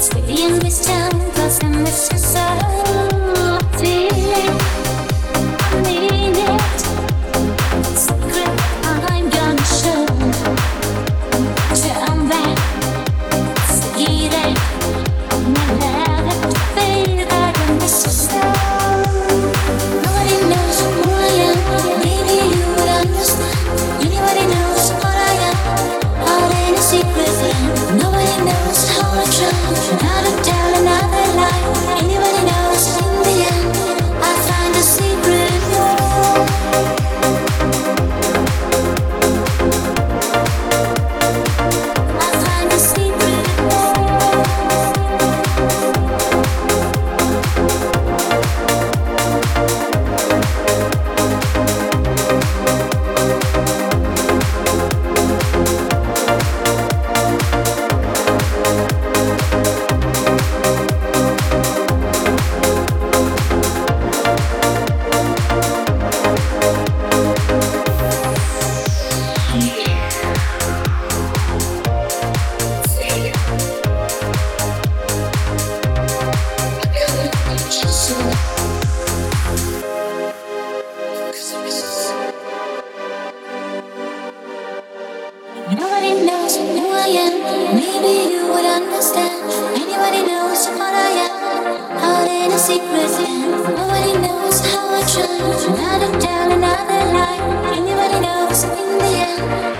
Stay in this town, cause I'm missing so Nobody knows who I am. Maybe you would understand. Anybody knows what I am. Out in a secret land. Nobody knows how I try. Another lie. Anybody knows in the end.